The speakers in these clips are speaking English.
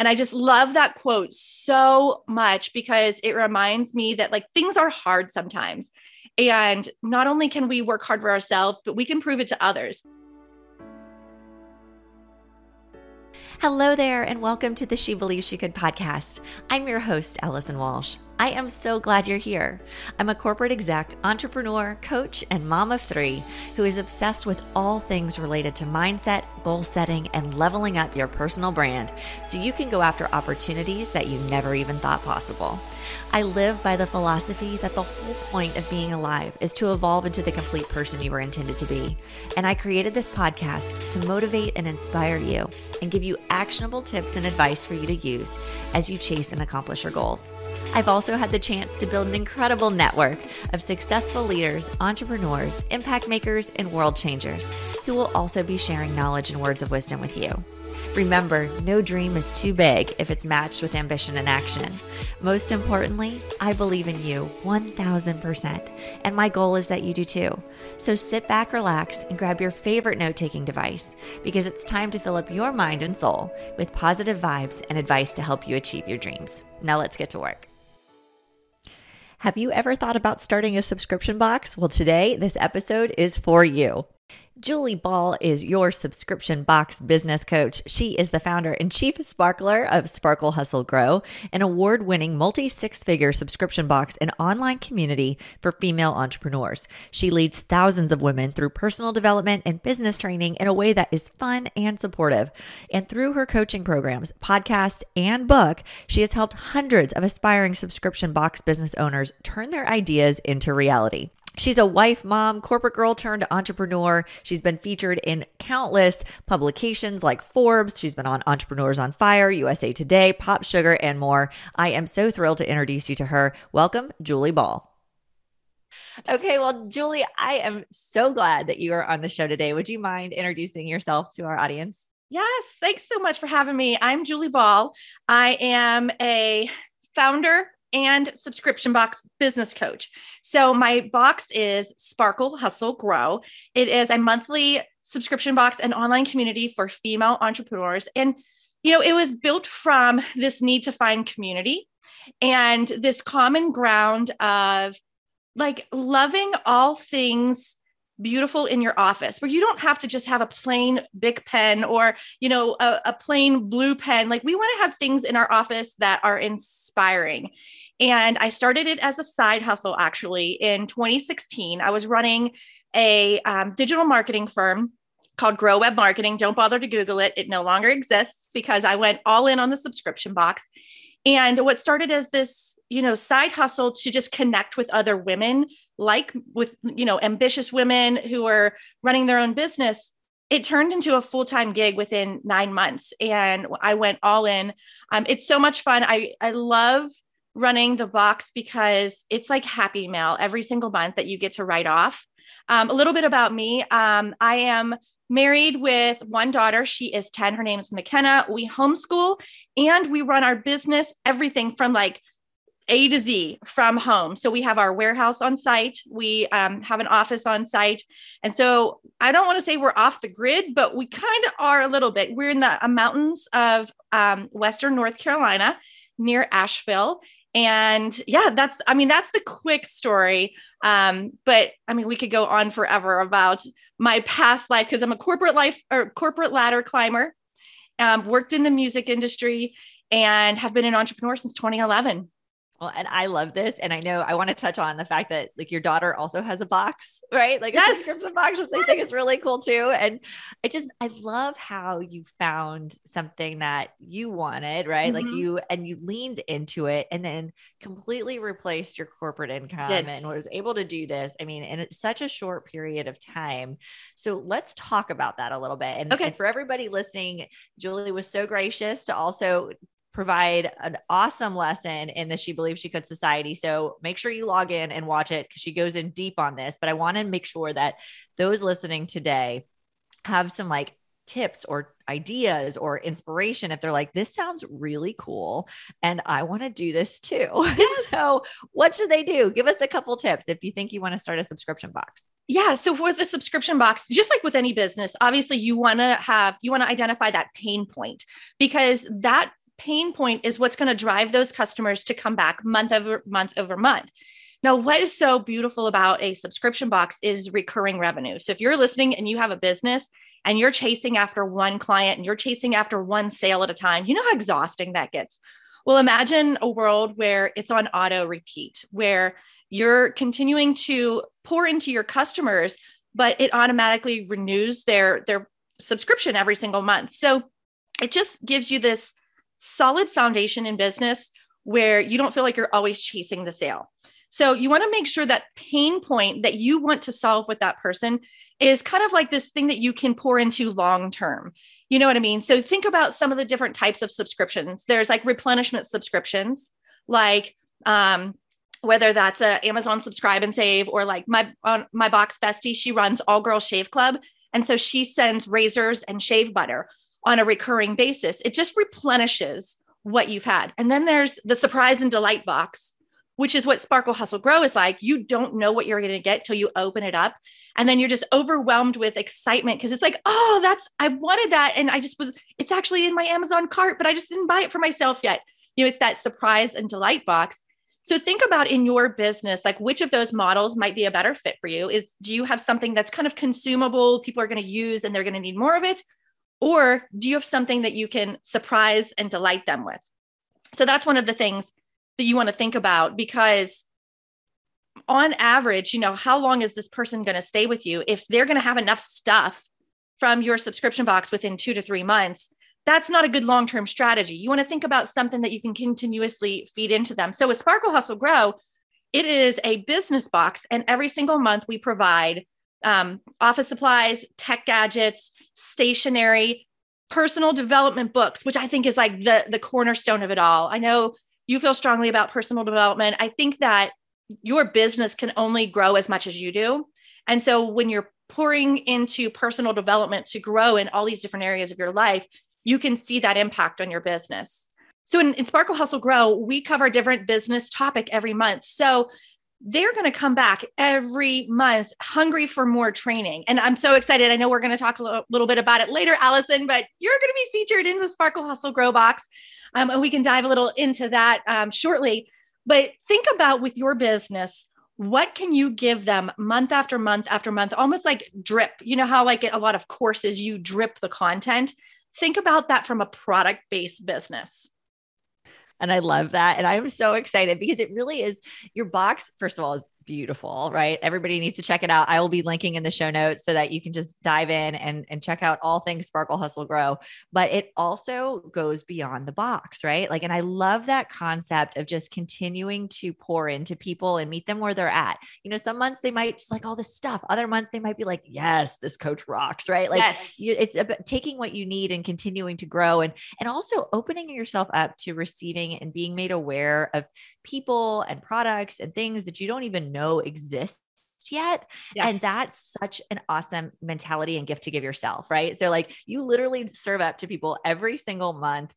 And I just love that quote so much because it reminds me that like things are hard sometimes. And not only can we work hard for ourselves, but we can prove it to others. Hello there, and welcome to the She Believes She Could podcast. I'm your host, Allison Walsh. I am so glad you're here. I'm a corporate exec, entrepreneur, coach, and mom of three who is obsessed with all things related to mindset, goal setting, and leveling up your personal brand so you can go after opportunities that you never even thought possible. I live by the philosophy that the whole point of being alive is to evolve into the complete person you were intended to be. And I created this podcast to motivate and inspire you and give you actionable tips and advice for you to use as you chase and accomplish your goals. I've also had the chance to build an incredible network of successful leaders, entrepreneurs, impact makers, and world changers who will also be sharing knowledge and words of wisdom with you. Remember, no dream is too big if it's matched with ambition and action. Most importantly, I believe in you 1000%, and my goal is that you do too. So sit back, relax, and grab your favorite note taking device because it's time to fill up your mind and soul with positive vibes and advice to help you achieve your dreams. Now let's get to work. Have you ever thought about starting a subscription box? Well, today, this episode is for you. Julie Ball is your subscription box business coach. She is the founder and chief sparkler of Sparkle Hustle Grow, an award winning multi six figure subscription box and online community for female entrepreneurs. She leads thousands of women through personal development and business training in a way that is fun and supportive. And through her coaching programs, podcast, and book, she has helped hundreds of aspiring subscription box business owners turn their ideas into reality. She's a wife, mom, corporate girl turned entrepreneur. She's been featured in countless publications like Forbes. She's been on Entrepreneurs on Fire, USA Today, Pop Sugar, and more. I am so thrilled to introduce you to her. Welcome, Julie Ball. Okay, well, Julie, I am so glad that you are on the show today. Would you mind introducing yourself to our audience? Yes, thanks so much for having me. I'm Julie Ball. I am a founder and subscription box business coach. So my box is Sparkle Hustle Grow. It is a monthly subscription box and online community for female entrepreneurs. And, you know, it was built from this need to find community and this common ground of like loving all things beautiful in your office where you don't have to just have a plain big pen or you know a, a plain blue pen. Like we want to have things in our office that are inspiring. And i started it as a side hustle actually in 2016 i was running a um, digital marketing firm called grow web marketing. Don't bother to google it. It no longer exists because i went all in on the subscription box. And what started as this you know side hustle to just connect with other women like with you know ambitious women who are running their own business it turned into a full-time gig within nine months. And i went all in. Um, it's so much fun. I i love running the box because it's like happy mail every single month that you get to write off. Um, a little bit about me. Um, i am married with one daughter. She is 10 her name is mckenna. We homeschool and we run our business everything from like a to Z from home. So we have our warehouse on site. We um, have an office on site. And so I don't want to say we're off the grid, but we kind of are a little bit. We're in the uh, mountains of um, Western North Carolina near Asheville. And yeah, that's, I mean, that's the quick story. Um, but I mean, we could go on forever about my past life because I'm a corporate life or corporate ladder climber, um, worked in the music industry, and have been an entrepreneur since 2011. Well, and I love this. And I know I want to touch on the fact that like your daughter also has a box, right? Like yes. a subscription box, which I think is really cool too. And I just, I love how you found something that you wanted, right? Mm-hmm. Like you, and you leaned into it and then completely replaced your corporate income Did. and was able to do this. I mean, in such a short period of time. So let's talk about that a little bit. And, okay. and for everybody listening, Julie was so gracious to also provide an awesome lesson in the She Believes She Could Society. So make sure you log in and watch it because she goes in deep on this. But I want to make sure that those listening today have some like tips or ideas or inspiration if they're like, this sounds really cool and I want to do this too. so, what should they do? Give us a couple tips if you think you want to start a subscription box. Yeah. So, for the subscription box, just like with any business, obviously you want to have, you want to identify that pain point because that pain point is what's going to drive those customers to come back month over month over month. Now, what is so beautiful about a subscription box is recurring revenue. So if you're listening and you have a business and you're chasing after one client and you're chasing after one sale at a time, you know how exhausting that gets. Well, imagine a world where it's on auto repeat, where you're continuing to pour into your customers, but it automatically renews their, their subscription every single month. So it just gives you this solid foundation in business where you don't feel like you're always chasing the sale. So you want to make sure that pain point that you want to solve with that person is kind of like this thing that you can pour into long term. You know what I mean? So think about some of the different types of subscriptions. There's like replenishment subscriptions, like um, whether that's a Amazon subscribe and save or like my on my box bestie, she runs All Girl Shave Club, and so she sends razors and shave butter on a recurring basis. It just replenishes what you've had. And then there's the surprise and delight box, which is what Sparkle Hustle Grow is like. You don't know what you're going to get till you open it up. And then you're just overwhelmed with excitement because it's like, oh, that's, I wanted that. And I just was, it's actually in my Amazon cart, but I just didn't buy it for myself yet. You know, it's that surprise and delight box. So think about in your business, like which of those models might be a better fit for you. Is do you have something that's kind of consumable, people are going to use and they're going to need more of it? Or do you have something that you can surprise and delight them with? So that's one of the things that you want to think about because on average, you know, how long is this person going to stay with you? If they're going to have enough stuff from your subscription box within two to three months, that's not a good long term strategy. You want to think about something that you can continuously feed into them. So with Sparkle Hustle Grow, it is a business box, and every single month we provide um, office supplies, tech gadgets, stationery, personal development books, which I think is like the the cornerstone of it all. I know you feel strongly about personal development. I think that your business can only grow as much as you do. And so when you're pouring into personal development to grow in all these different areas of your life, you can see that impact on your business. So in, in Sparkle Hustle Grow, we cover different business topic every month. So they're going to come back every month hungry for more training. And I'm so excited. I know we're going to talk a little, bit about it later, Allison, but you're going to be featured in the Sparkle Hustle Grow box. Um, and we can dive a little into that um, shortly. But think about with your business, what can you give them month after month after month, almost like drip? You know how, like a lot of courses, you drip the content. Think about that from a product based business. And I love that. And I'm so excited because it really is your box, first of all, is beautiful, right? Everybody needs to check it out. I will be linking in the show notes so that you can just dive in and, and check out all things Sparkle Hustle Grow. But it also goes beyond the box, right? Like, and I love that concept of just continuing to pour into people and meet them where they're at. You know, some months they might just like all this stuff, other months they might be like, yes, this coach rocks, right? Like, yes. you, it's about taking what you need and continuing to grow and, and also opening yourself up to receiving and being made aware of people and products and things that you don't even know know exists yet. Yeah. And that's such an awesome mentality and gift to give yourself, right? So, like, you literally serve up to people every single month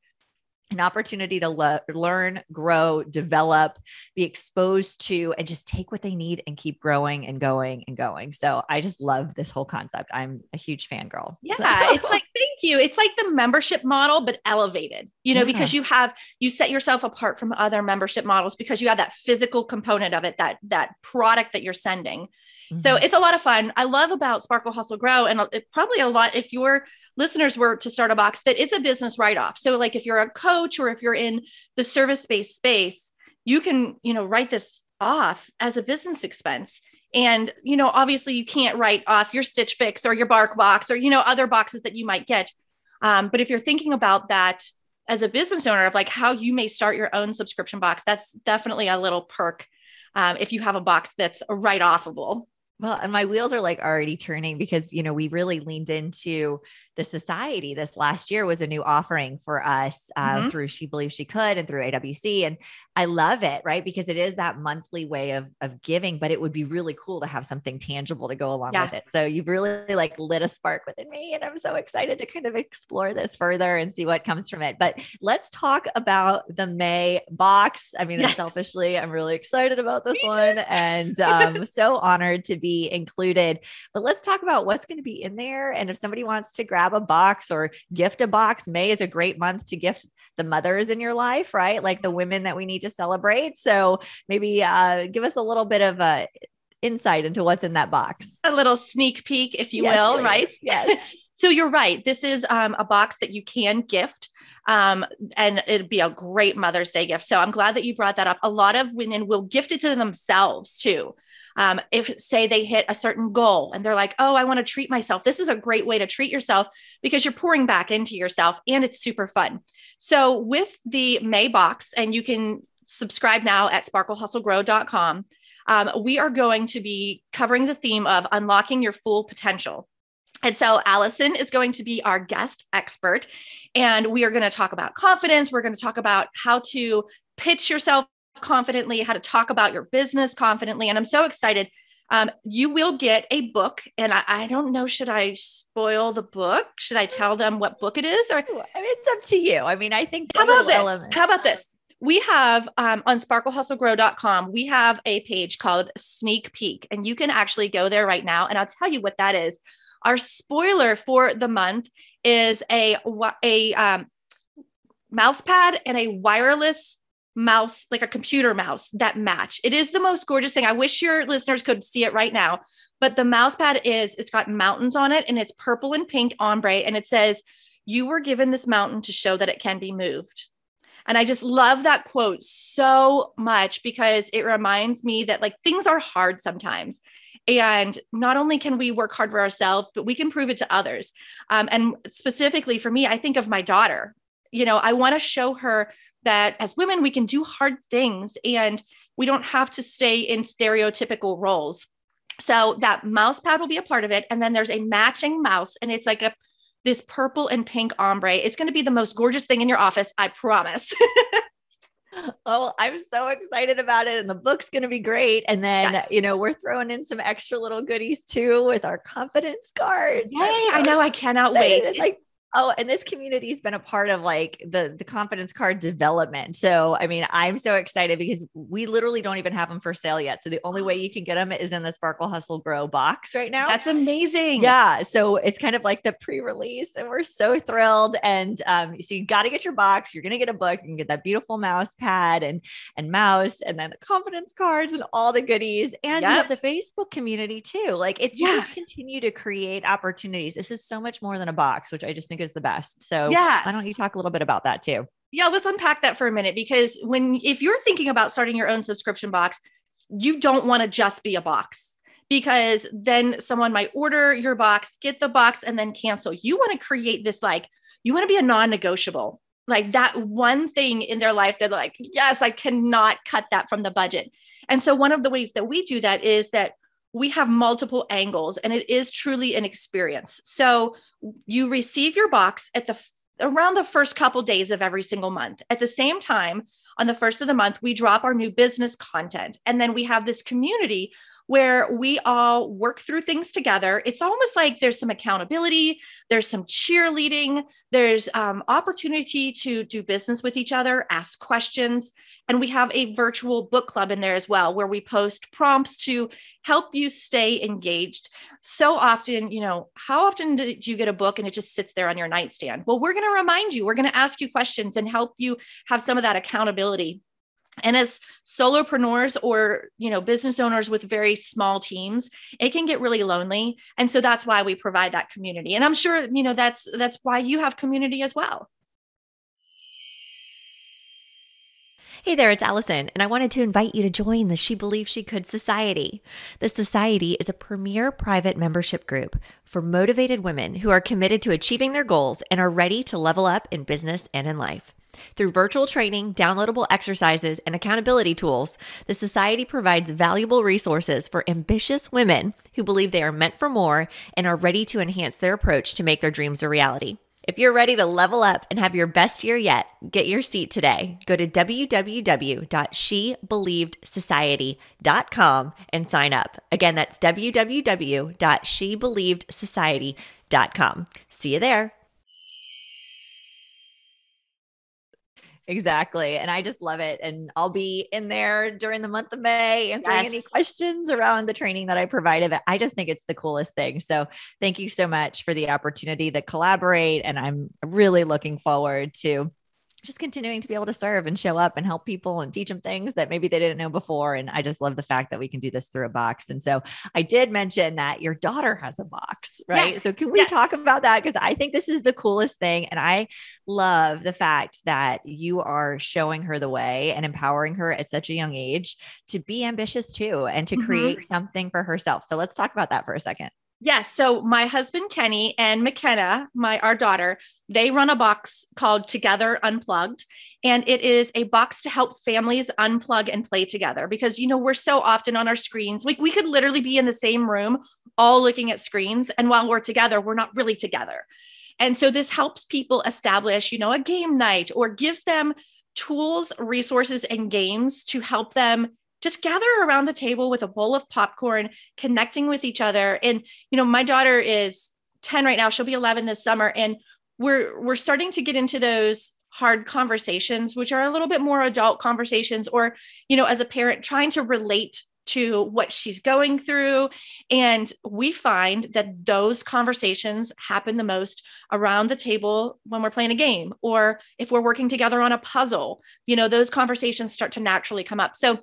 an opportunity to le- learn, grow, develop, be exposed to, and just take what they need and keep growing and going and going. So I just love this whole concept. I'm a huge fangirl. Yeah. So. it's like, you. It's like the membership model, but elevated, you know, yeah. because you have, you set yourself apart from other membership models because you have that physical component of it, that, that product that you're sending. Mm-hmm. So it's a lot of fun. I love about Sparkle Hustle Grow, and it, probably a lot if your listeners were to start a box that it's a business write off. So like if you're a coach or if you're in the service based space, you can you know write this off as a business expense. And you know obviously you can't write off your Stitch Fix or your Bark box or you know other boxes that you might get. Um, but if you're thinking about that as a business owner of like how you may start your own subscription box, that's definitely a little perk um, if you have a box that's write offable. Well, and my wheels are like already turning because, you know, we really leaned into the society this last year was a new offering for us uh, mm-hmm. through She Believes She Could and through AWC. And I love it, right? Because it is that monthly way of, of giving, but it would be really cool to have something tangible to go along yeah. with it. So you've really like lit a spark within me. And I'm so excited to kind of explore this further and see what comes from it. But let's talk about the May box. I mean, yes. selfishly, I'm really excited about this one and um, so honored to be included. But let's talk about what's going to be in there. And if somebody wants to grab grab a box or gift a box. May is a great month to gift the mothers in your life, right? Like the women that we need to celebrate. So maybe uh, give us a little bit of a insight into what's in that box. A little sneak peek, if you Yes, will, please. right? Yes. So you're right. This is um, a box that you can gift, um, and it'd be a great Mother's Day gift. So I'm glad that you brought that up. A lot of women will gift it to themselves too. Um, if say they hit a certain goal and they're like, "Oh, I want to treat myself," this is a great way to treat yourself because you're pouring back into yourself, and it's super fun. So with the May box, and you can subscribe now at sparklehustlegrow.com. Um, we are going to be covering the theme of unlocking your full potential. And so Allison is going to be our guest expert. And we are going to talk about confidence. We're going to talk about how to pitch yourself confidently, how to talk about your business confidently. And I'm so excited. Um, you will get a book. And I, I don't know, should I spoil the book? Should I tell them what book it is? Or I mean, it's up to you. I mean, I think how about this? element- How about this? We have um, on sparklehustlegrow.com, we have a page called Sneak Peek, and you can actually go there right now. And I'll tell you what that is. Our spoiler for the month is a a um, mouse pad and a wireless mouse, like a computer mouse that match. It is the most gorgeous thing. I wish your listeners could see it right now, but the mouse pad is it's got mountains on it and it's purple and pink ombre, and it says, "You were given this mountain to show that it can be moved." And I just love that quote so much because it reminds me that like things are hard sometimes. And not only can we work hard for ourselves, but we can prove it to others. Um, and specifically for me, I think of my daughter. You know, I want to show her that as women, we can do hard things and we don't have to stay in stereotypical roles. So that mouse pad will be a part of it. And then there's a matching mouse, and it's like a this purple and pink ombre. It's going to be the most gorgeous thing in your office, I promise. Oh, I'm so excited about it. And the book's going to be great. And then, Yes. you know, we're throwing in some extra little goodies too with our confidence cards. Yay, I know I cannot excited. wait. Like, oh, and this community's been a part of like the the confidence card development. So, I mean, I'm so excited because we literally don't even have them for sale yet. So the only way you can get them is in the Sparkle Hustle Grow box right now. That's amazing. Yeah. So it's kind of like the pre-release, and we're so thrilled. And um, so you got to get your box. You're gonna get a book. You can get that beautiful mouse pad and and mouse, and then the confidence cards and all the goodies. And you have the Facebook community too. Like it's Yeah. just continue to create opportunities. This is so much more than a box, which I just think is the best. So Yeah. why don't you talk a little bit about that too? Yeah, let's unpack that for a minute because when if you're thinking about starting your own subscription box, you don't want to just be a box because then someone might order your box, get the box and then cancel. You want to create this like you want to be a non-negotiable. Like that one thing in their life that like, yes, I cannot cut that from the budget. And so one of the ways that we do that is that we have multiple angles and it is truly an experience. So you receive your box at the around the first couple days of every single month. At the same time, on the first of the month, we drop our new business content. And then we have this community where we all work through things together. It's almost like there's some accountability, there's some cheerleading, there's um, opportunity to do business with each other, ask questions. And we have a virtual book club in there as well, where we post prompts to help you stay engaged. So often, you know, how often do you get a book and it just sits there on your nightstand? Well, we're going to remind you, we're going to ask you questions and help you have some of that accountability. And as solopreneurs or, you know, business owners with very small teams, it can get really lonely. And so that's why we provide that community. And I'm sure, you know, that's that's why you have community as well. Hey there, it's Allison, and I wanted to invite you to join the She Believes She Could Society. The Society is a premier private membership group for motivated women who are committed to achieving their goals and are ready to level up in business and in life. Through virtual training, downloadable exercises, and accountability tools, the Society provides valuable resources for ambitious women who believe they are meant for more and are ready to enhance their approach to make their dreams a reality. If you're ready to level up and have your best year yet, get your seat today. Go to www.shebelievedsociety.com and sign up. Again, that's www.shebelievedsociety.com. See you there. Exactly. And I just love it. And I'll be in there during the month of May answering yes. any questions around the training that I provided. I just think it's the coolest thing. So thank you so much for the opportunity to collaborate. And I'm really looking forward to just continuing to be able to serve and show up and help people and teach them things that maybe they didn't know before. And I just love the fact that we can do this through a box. And so I did mention that your daughter has a box, right? Yes. So can we yes. talk about that? Because I think this is the coolest thing. And I love the fact that you are showing her the way and empowering her at such a young age to be ambitious too and to mm-hmm. create something for herself. So let's talk about that for a second. Yes. So my husband Kenny and McKenna, my our daughter, they run a box called Together Unplugged, and it is a box to help families unplug and play together. Because you know we're so often on our screens, we we could literally be in the same room, all looking at screens, and while we're together, we're not really together. And so this helps people establish, you know, a game night or gives them tools, resources, and games to help them just gather around the table with a bowl of popcorn, connecting with each other. And, you know, my daughter is 10 right now. She'll be 11 this summer. And we're, we're starting to get into those hard conversations, which are a little bit more adult conversations, or, you know, as a parent, trying to relate to what she's going through. And we find that those conversations happen the most around the table when we're playing a game or if we're working together on a puzzle. You know, those conversations start to naturally come up. So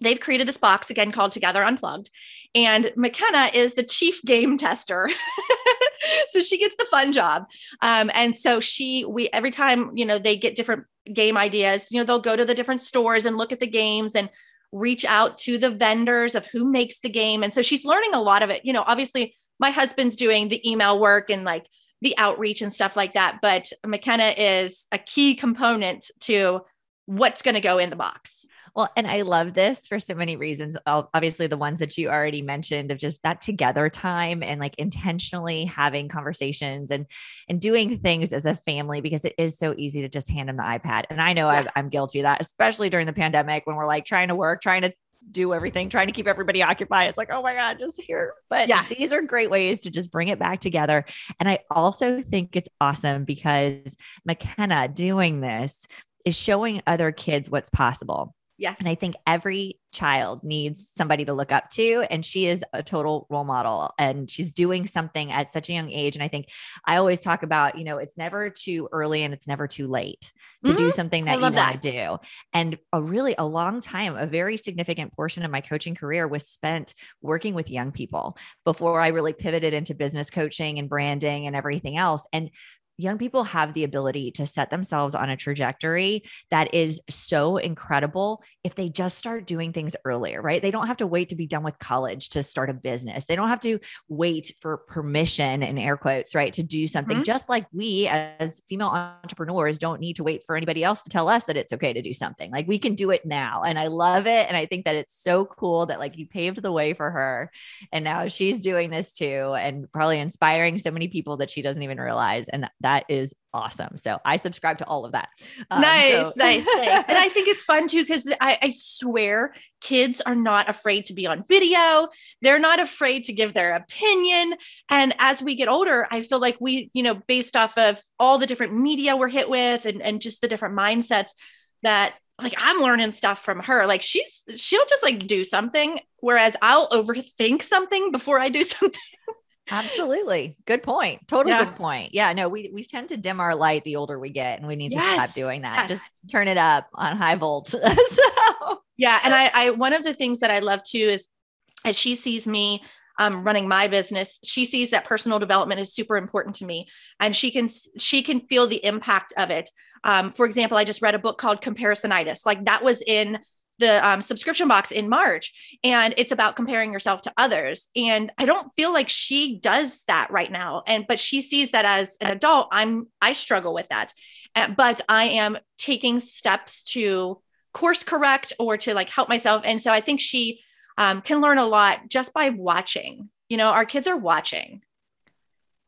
they've created this box again called Together Unplugged. And McKenna is the chief game tester. so she gets the fun job. Um, and so she, we, every time, you know, they get different game ideas, you know, they'll go to the different stores and look at the games and reach out to the vendors of who makes the game. And so she's learning a lot of it. You know, obviously, my husband's doing the email work and like the outreach and stuff like that. But McKenna is a key component to what's going to go in the box. Well, and I love this for so many reasons. Obviously, the ones that you already mentioned of just that together time and like intentionally having conversations and and doing things as a family because it is so easy to just hand them the iPad. And I know yeah. I'm guilty of that, especially during the pandemic when we're like trying to work, trying to do everything, trying to keep everybody occupied. It's like, oh my God, just here. But yeah, these are great ways to just bring it back together. And I also think it's awesome because McKenna doing this is showing other kids what's possible. Yeah. And I think every child needs somebody to look up to. And she is a total role model and she's doing something at such a young age. And I think I always talk about, you know, it's never too early and it's never too late to mm-hmm. do something that you want to do. And a really a long time, a very significant portion of my coaching career was spent working with young people before I really pivoted into business coaching and branding and everything else. And young people have the ability to set themselves on a trajectory that is so incredible if they just start doing things earlier, right? They don't have to wait to be done with college to start a business. They don't have to wait for permission in air quotes, right? To do something, mm-hmm. just like we as female entrepreneurs don't need to wait for anybody else to tell us that it's okay to do something. Like we can do it now. And I love it. And I think that it's so cool that like you paved the way for her. And now she's doing this too, and probably inspiring so many people that she doesn't even realize. And that is awesome. So I subscribe to all of that. Um, nice, so- nice, nice. And I think it's fun too because I, I swear kids are not afraid to be on video. They're not afraid to give their opinion. And as we get older, I feel like we, you know, based off of all the different media we're hit with and, and just the different mindsets that like I'm learning stuff from her. Like she's she'll just like do something, whereas I'll overthink something before I do something. Absolutely. Good point. Totally yeah. good point. Yeah, no, we we tend to dim our light the older we get and we need yes. to stop doing that. Yes. Just turn it up on high volt. so Yeah, and I I one of the things that I love too is as she sees me um, running my business she sees that personal development is super important to me and she can she can feel the impact of it um, for example i just read a book called comparisonitis like that was in the um, subscription box in March, and it's about comparing yourself to others. And I don't feel like she does that right now. And but she sees that as an adult, I'm I struggle with that, uh, but I am taking steps to course correct or to like help myself. And so I think she um, can learn a lot just by watching. You know, our kids are watching.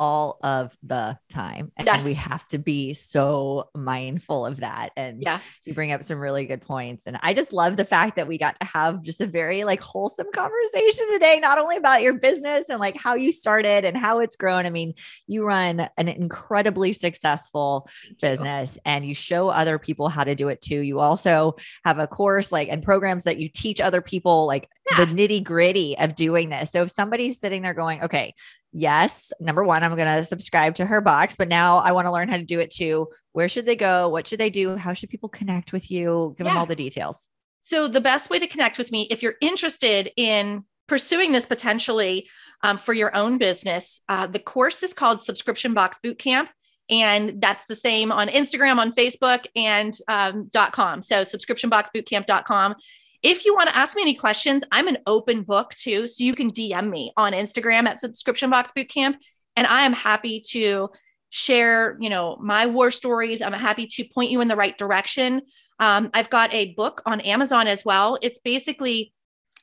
All of the time. And yes. we have to be so mindful of that. And yeah, you bring up some really good points. And I just love the fact that we got to have just a very like wholesome conversation today, not only about your business and like how you started and how it's grown. I mean, you run an incredibly successful business and you show other people how to do it too. You also have a course like and programs that you teach other people like yeah. the nitty gritty of doing this. So if somebody's sitting there going, okay, yes, number one, I'm going to subscribe to her box, but now I want to learn how to do it too. Where should they go? What should they do? How should people connect with you? Give yeah. them all the details. So, the best way to connect with me, if you're interested in pursuing this potentially um, for your own business, uh, the course is called Subscription Box Bootcamp. And that's the same on Instagram, on Facebook, and um, .com. So subscriptionboxbootcamp.com. If you want to ask me any questions, I'm an open book too. So you can DM me on Instagram at subscription box bootcamp. And I am happy to share, you know, my war stories. I'm happy to point you in the right direction. Um, I've got a book on Amazon as well. It's basically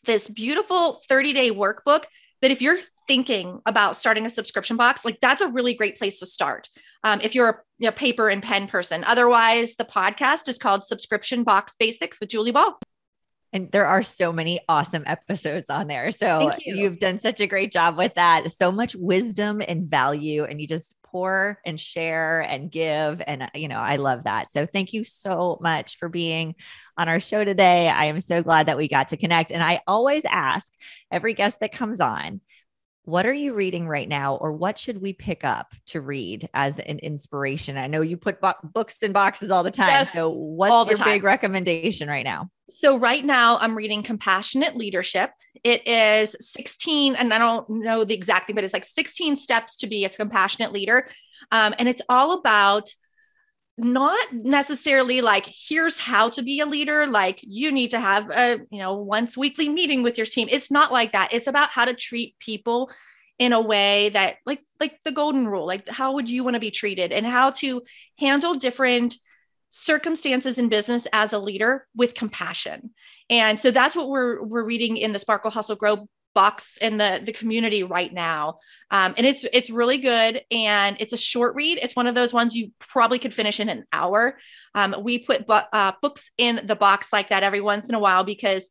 this beautiful 30 day workbook that if you're thinking about starting a subscription box, like that's a really great place to start. Um, if you're a you know, paper and pen person, otherwise, the podcast is called Subscription Box Basics with Julie Ball. And there are so many awesome episodes on there. So you. you've done such a great job with that. So much wisdom and value. And you just pour and share and give. And, uh, you know, I love that. So thank you so much for being on our show today. I am so glad that we got to connect. And I always ask every guest that comes on, what are you reading right now or what should we pick up to read as an inspiration? I know you put bo- books in boxes all the time yes, so what's your time. big recommendation right now? So right now i'm reading compassionate leadership. It is 16 and i don't know the exact thing but it's like 16 steps to be a compassionate leader. Um, and it's all about not necessarily like here's how to be a leader like you need to have a you know once weekly meeting with your team. It's not like that. It's about how to treat people in a way that like like the golden rule like how would you want to be treated? And how to handle different circumstances in business as a leader with compassion. And so that's what we're we're reading in the sparkle hustle grow box in the the community right now. Um, and it's it's really good. And it's a short read. It's one of those ones you probably could finish in an hour. Um, we put bu- uh, books in the box like that every once in a while because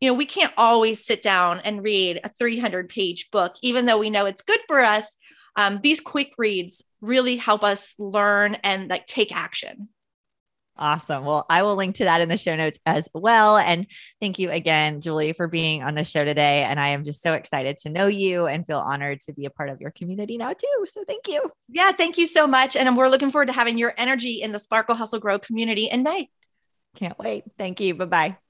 you know we can't always sit down and read a 300 page book even though we know it's good for us. Um, these quick reads really help us learn and like take action Awesome. Well, I will link to that in the show notes as well. And thank you again, Julie, for being on the show today. And I am just so excited to know you and feel honored to be a part of your community now, too. So thank you. Yeah, thank you so much. And we're looking forward to having your energy in the Sparkle Hustle Grow community in May. Can't wait. Thank you. Bye bye.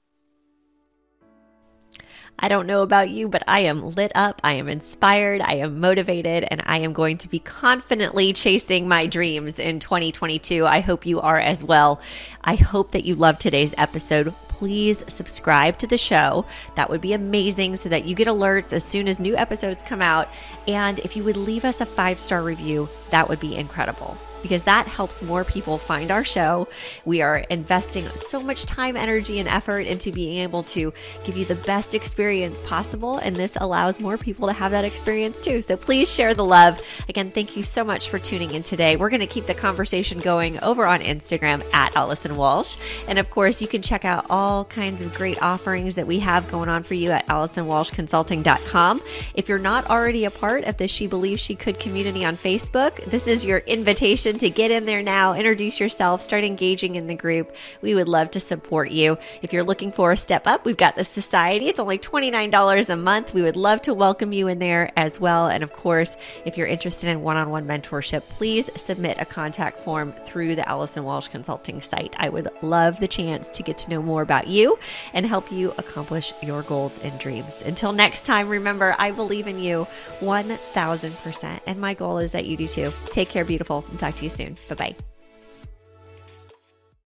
I don't know about you, but I am lit up. I am inspired. I am motivated, and I am going to be confidently chasing my dreams in 2022. I hope you are as well. I hope that you love today's episode. Please subscribe to the show. That would be amazing so that you get alerts as soon as new episodes come out. And if you would leave us a five star review, that would be incredible because that helps more people find our show. We are investing so much time, energy, and effort into being able to give you the best experience possible. And this allows more people to have that experience too. So please share the love. Again, thank you so much for tuning in today. We're going to keep the conversation going over on Instagram at Allison Walsh. And of course, you can check out all kinds of great offerings that we have going on for you at AllisonWalshConsulting.com. If you're not already a part of the She Believes She Could community on Facebook, this is your invitation to get in there now, introduce yourself, start engaging in the group. We would love to support you. If you're looking for a step up, we've got the society. It's only $29 a month. We would love to welcome you in there as well. And of course, if you're interested in one on one mentorship, please submit a contact form through the Allison Walsh Consulting site. I would love the chance to get to know more about you and help you accomplish your goals and dreams. Until next time, remember, I believe in you 1000%. And my goal is that you do too. Take care, beautiful, and talk to you soon. Bye bye.